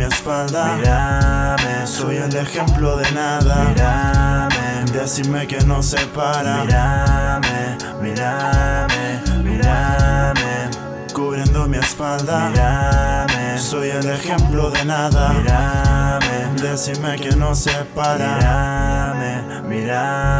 mi espalda. Mírame, soy el ejemplo de nada. Mírame, decime que no se para. Mírame, mírame, mírame, cubriendo mi espalda. Mírame, soy el ejemplo de nada. Mírame, decime que no se para. Mírame, mírame.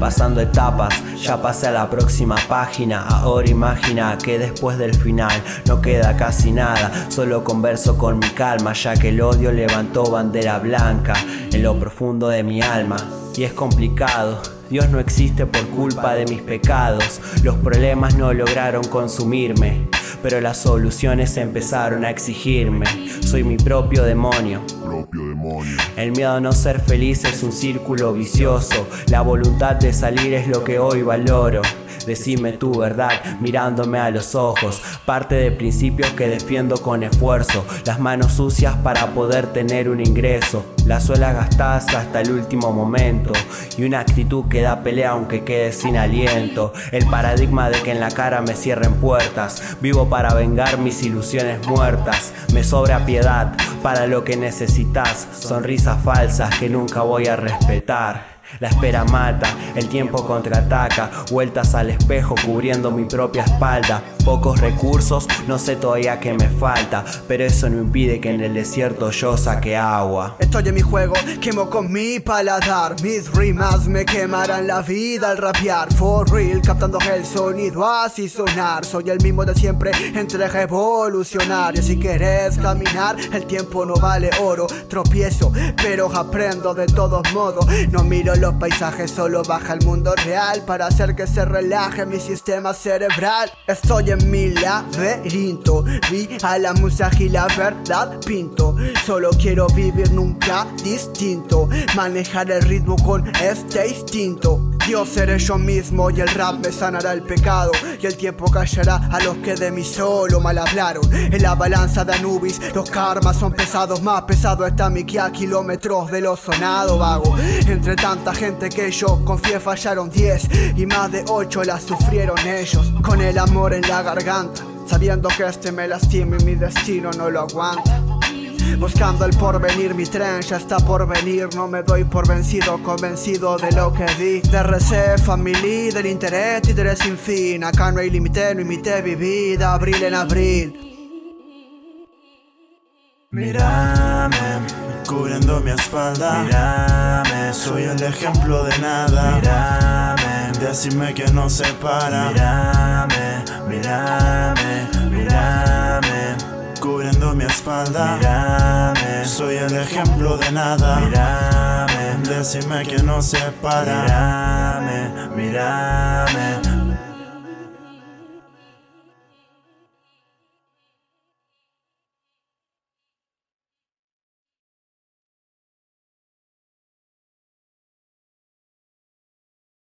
Pasando etapas, ya pasé a la próxima página. Ahora imagina que después del final no queda casi nada. Solo converso con mi calma, ya que el odio levantó bandera blanca en lo profundo de mi alma. Y es complicado. Dios no existe por culpa de mis pecados. Los problemas no lograron consumirme, pero las soluciones empezaron a exigirme. Soy mi propio demonio. El miedo a no ser feliz es un círculo vicioso. La voluntad de salir es lo que hoy valoro. Decime tu verdad mirándome a los ojos. Parte de principios que defiendo con esfuerzo. Las manos sucias para poder tener un ingreso. Las suelas gastadas hasta el último momento. Y una actitud que da pelea aunque quede sin aliento. El paradigma de que en la cara me cierren puertas. Vivo para vengar mis ilusiones muertas. Me sobra piedad para lo que necesitas. Sonrisas falsas que nunca voy a respetar. La espera mata, el tiempo contraataca, vueltas al espejo cubriendo mi propia espalda. Pocos recursos, no sé todavía qué me falta, pero eso no impide que en el desierto yo saque agua. Estoy en mi juego, quemo con mi paladar. Mis rimas me quemarán la vida al rapear. For real, captando el sonido así sonar. Soy el mismo de siempre, entre revolucionarios. Si quieres caminar, el tiempo no vale oro. Tropiezo, pero aprendo de todos modos. No miro los paisajes, solo baja el mundo real para hacer que se relaje mi sistema cerebral. Estoy en mi laberinto, vi a la musa y la verdad pinto. Solo quiero vivir nunca distinto, manejar el ritmo con este instinto. Dios seré yo mismo y el rap me sanará el pecado y el tiempo callará a los que de mí solo mal hablaron. En la balanza de Anubis los karmas son pesados, más pesado está mi que a kilómetros de lo sonado vago. Entre tanta gente que yo confié fallaron 10 y más de 8 las sufrieron ellos. Con el amor en la garganta, sabiendo que este me lastima y mi destino no lo aguanta. Buscando el porvenir, mi tren ya está por venir. No me doy por vencido, convencido de lo que di. DRC, family, del interés del sin fin. Acá no hay límite, no imité mi vida. Abril en abril. Mírame, cubriendo mi espalda. Mírame, soy el ejemplo de nada. Mírame, decime que no se para. Mírame, mírame, mírame, cubriendo mi espalda. Ejemplo de nada. Mírame, decime que no se para. Mírame, mírame.